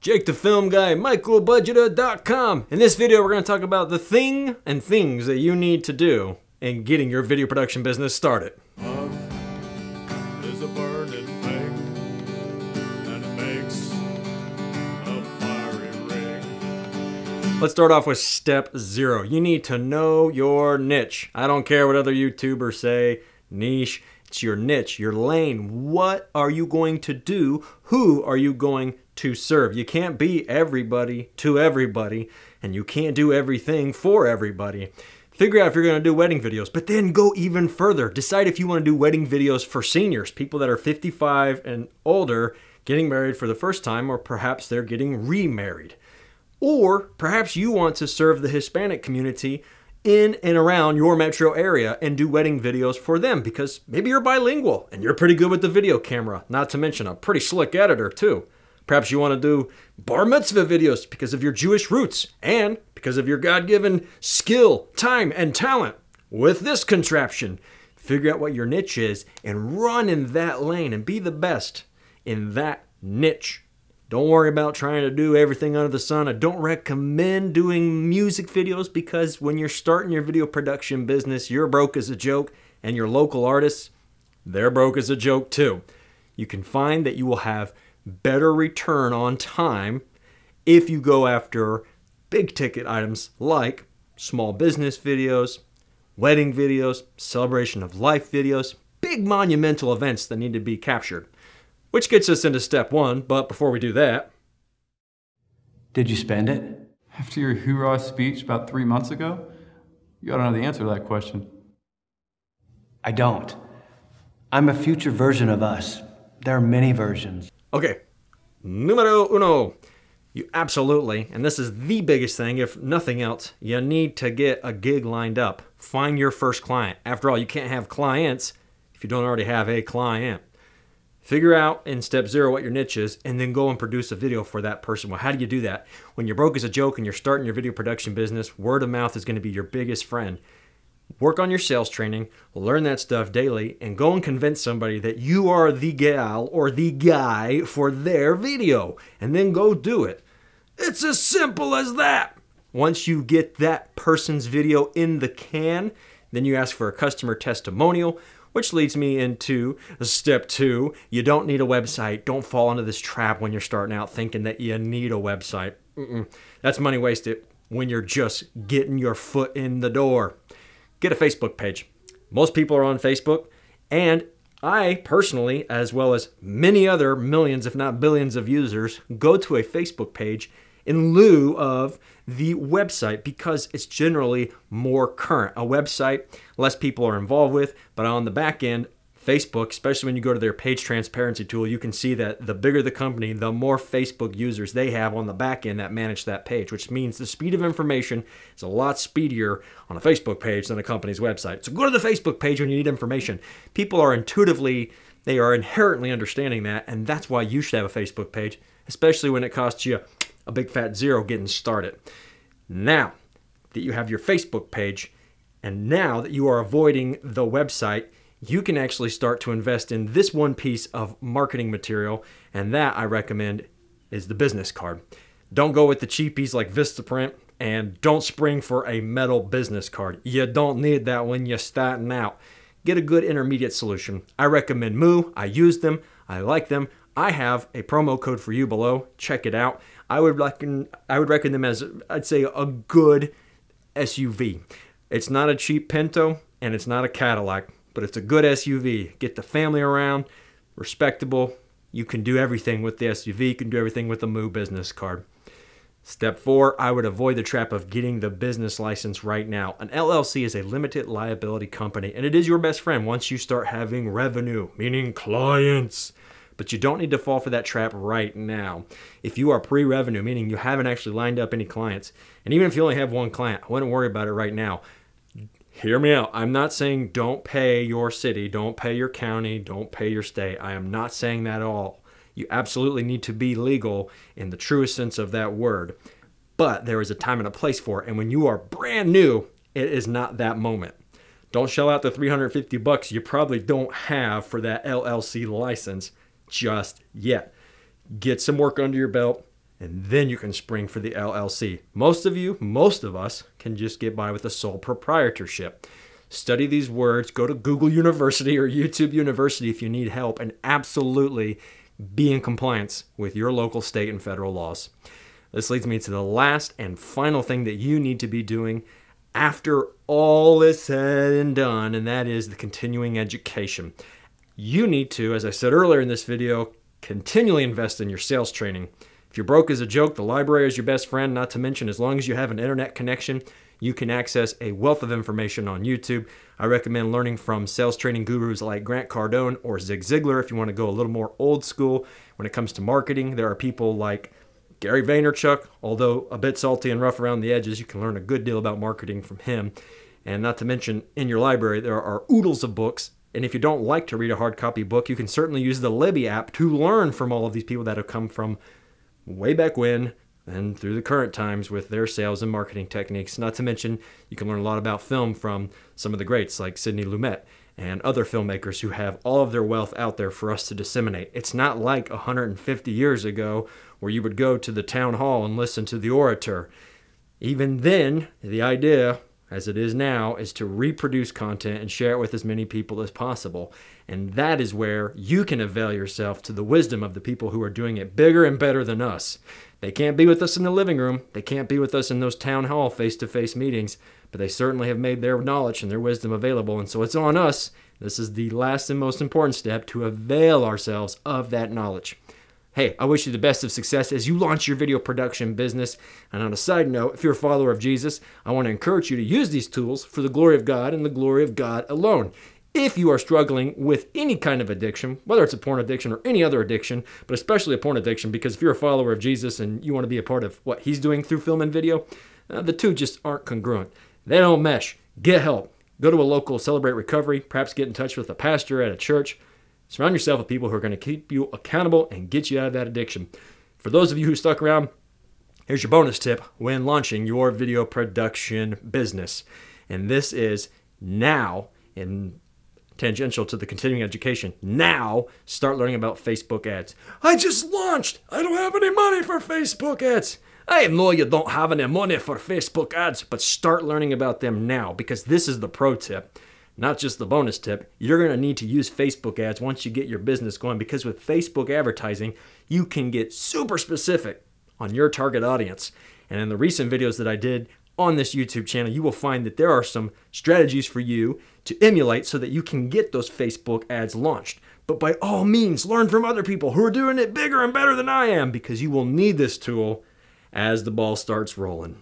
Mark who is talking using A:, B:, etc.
A: Jake the Film Guy, MichaelBudgeter.com. In this video, we're going to talk about the thing and things that you need to do in getting your video production business started.
B: Love is a burning thing, and it makes a fiery ring.
A: Let's start off with step zero. You need to know your niche. I don't care what other YouTubers say, niche. It's your niche, your lane. What are you going to do? Who are you going to serve? You can't be everybody to everybody, and you can't do everything for everybody. Figure out if you're going to do wedding videos, but then go even further. Decide if you want to do wedding videos for seniors, people that are 55 and older, getting married for the first time, or perhaps they're getting remarried. Or perhaps you want to serve the Hispanic community in and around your metro area and do wedding videos for them because maybe you're bilingual and you're pretty good with the video camera, not to mention a pretty slick editor, too. Perhaps you want to do bar mitzvah videos because of your Jewish roots and because of your God given skill, time, and talent. With this contraption, figure out what your niche is and run in that lane and be the best in that niche. Don't worry about trying to do everything under the sun. I don't recommend doing music videos because when you're starting your video production business, you're broke as a joke, and your local artists, they're broke as a joke too. You can find that you will have better return on time if you go after big ticket items like small business videos, wedding videos, celebration of life videos, big monumental events that need to be captured. Which gets us into step one, but before we do that,
C: Did you spend it?
D: After your hoorah speech about three months ago? You ought to know the answer to that question.
C: I don't. I'm a future version of us. There are many versions.
A: okay, numero uno. You absolutely, and this is the biggest thing, if nothing else, you need to get a gig lined up. Find your first client. After all, you can't have clients if you don't already have a client. Figure out in step zero what your niche is, and then go and produce a video for that person. Well, how do you do that? When you're broke as a joke and you're starting your video production business, word of mouth is going to be your biggest friend. Work on your sales training, learn that stuff daily, and go and convince somebody that you are the gal or the guy for their video, and then go do it. It's as simple as that. Once you get that person's video in the can, then you ask for a customer testimonial, which leads me into step two. You don't need a website. Don't fall into this trap when you're starting out thinking that you need a website. Mm-mm. That's money wasted when you're just getting your foot in the door. Get a Facebook page. Most people are on Facebook, and I personally, as well as many other millions, if not billions of users, go to a Facebook page in lieu of the website because it's generally more current. A website, less people are involved with, but on the back end, Facebook, especially when you go to their page transparency tool, you can see that the bigger the company, the more Facebook users they have on the back end that manage that page, which means the speed of information is a lot speedier on a Facebook page than a company's website. So go to the Facebook page when you need information. People are intuitively, they are inherently understanding that, and that's why you should have a Facebook page, especially when it costs you a big fat zero getting started. Now that you have your Facebook page, and now that you are avoiding the website, you can actually start to invest in this one piece of marketing material, and that I recommend is the business card. Don't go with the cheapies like Vistaprint, and don't spring for a metal business card. You don't need that when you're starting out. Get a good intermediate solution. I recommend Moo. I use them. I like them. I have a promo code for you below. Check it out. I would reckon I would reckon them as I'd say a good SUV. It's not a cheap Pinto and it's not a Cadillac, but it's a good SUV. Get the family around, respectable. You can do everything with the SUV. You can do everything with the Moo business card. Step four, I would avoid the trap of getting the business license right now. An LLC is a limited liability company, and it is your best friend once you start having revenue, meaning clients. But you don't need to fall for that trap right now. If you are pre revenue, meaning you haven't actually lined up any clients, and even if you only have one client, I wouldn't worry about it right now. Hear me out. I'm not saying don't pay your city, don't pay your county, don't pay your state. I am not saying that at all. You absolutely need to be legal in the truest sense of that word. But there is a time and a place for it. And when you are brand new, it is not that moment. Don't shell out the 350 bucks you probably don't have for that LLC license just yet. Get some work under your belt, and then you can spring for the LLC. Most of you, most of us, can just get by with a sole proprietorship. Study these words, go to Google University or YouTube University if you need help, and absolutely be in compliance with your local, state, and federal laws. This leads me to the last and final thing that you need to be doing after all is said and done, and that is the continuing education. You need to, as I said earlier in this video, continually invest in your sales training. If you're broke as a joke, the library is your best friend, not to mention, as long as you have an internet connection, you can access a wealth of information on YouTube. I recommend learning from sales training gurus like Grant Cardone or Zig Ziglar if you want to go a little more old school. When it comes to marketing, there are people like Gary Vaynerchuk, although a bit salty and rough around the edges, you can learn a good deal about marketing from him. And not to mention, in your library, there are oodles of books. And if you don't like to read a hard copy book, you can certainly use the Libby app to learn from all of these people that have come from way back when and through the current times with their sales and marketing techniques. Not to mention, you can learn a lot about film from some of the greats like Sidney Lumet and other filmmakers who have all of their wealth out there for us to disseminate. It's not like 150 years ago where you would go to the town hall and listen to the orator. Even then, the idea, as it is now, is to reproduce content and share it with as many people as possible. And that is where you can avail yourself to the wisdom of the people who are doing it bigger and better than us. They can't be with us in the living room, they can't be with us in those town hall face to face meetings, but they certainly have made their knowledge and their wisdom available. And so it's on us. This is the last and most important step to avail ourselves of that knowledge. Hey, I wish you the best of success as you launch your video production business. And on a side note, if you're a follower of Jesus, I want to encourage you to use these tools for the glory of God and the glory of God alone. If you are struggling with any kind of addiction, whether it's a porn addiction or any other addiction, but especially a porn addiction, because if you're a follower of Jesus and you want to be a part of what he's doing through film and video, uh, the two just aren't congruent. They don't mesh. Get help. Go to a local Celebrate Recovery, perhaps get in touch with a pastor at a church. Surround yourself with people who are going to keep you accountable and get you out of that addiction. For those of you who stuck around, here's your bonus tip when launching your video production business. And this is now in tangential to the continuing education. Now, start learning about Facebook ads. I just launched. I don't have any money for Facebook ads. I know you don't have any money for Facebook ads, but start learning about them now because this is the pro tip, not just the bonus tip. You're going to need to use Facebook ads once you get your business going because with Facebook advertising, you can get super specific on your target audience. And in the recent videos that I did on this YouTube channel, you will find that there are some strategies for you to emulate so that you can get those Facebook ads launched. But by all means, learn from other people who are doing it bigger and better than I am because you will need this tool as the ball starts rolling.